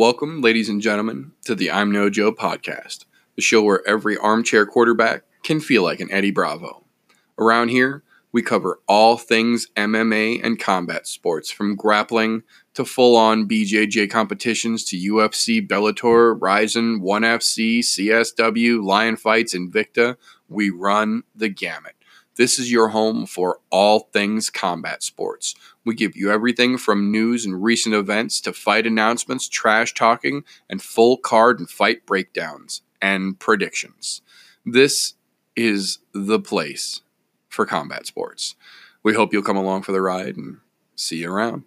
Welcome, ladies and gentlemen, to the I'm No Joe podcast, the show where every armchair quarterback can feel like an Eddie Bravo. Around here, we cover all things MMA and combat sports, from grappling to full on BJJ competitions to UFC, Bellator, Rizin, ONE FC, CSW, Lion Fights, Invicta. We run the gamut. This is your home for all things combat sports. We give you everything from news and recent events to fight announcements, trash talking, and full card and fight breakdowns and predictions. This is the place for combat sports. We hope you'll come along for the ride and see you around.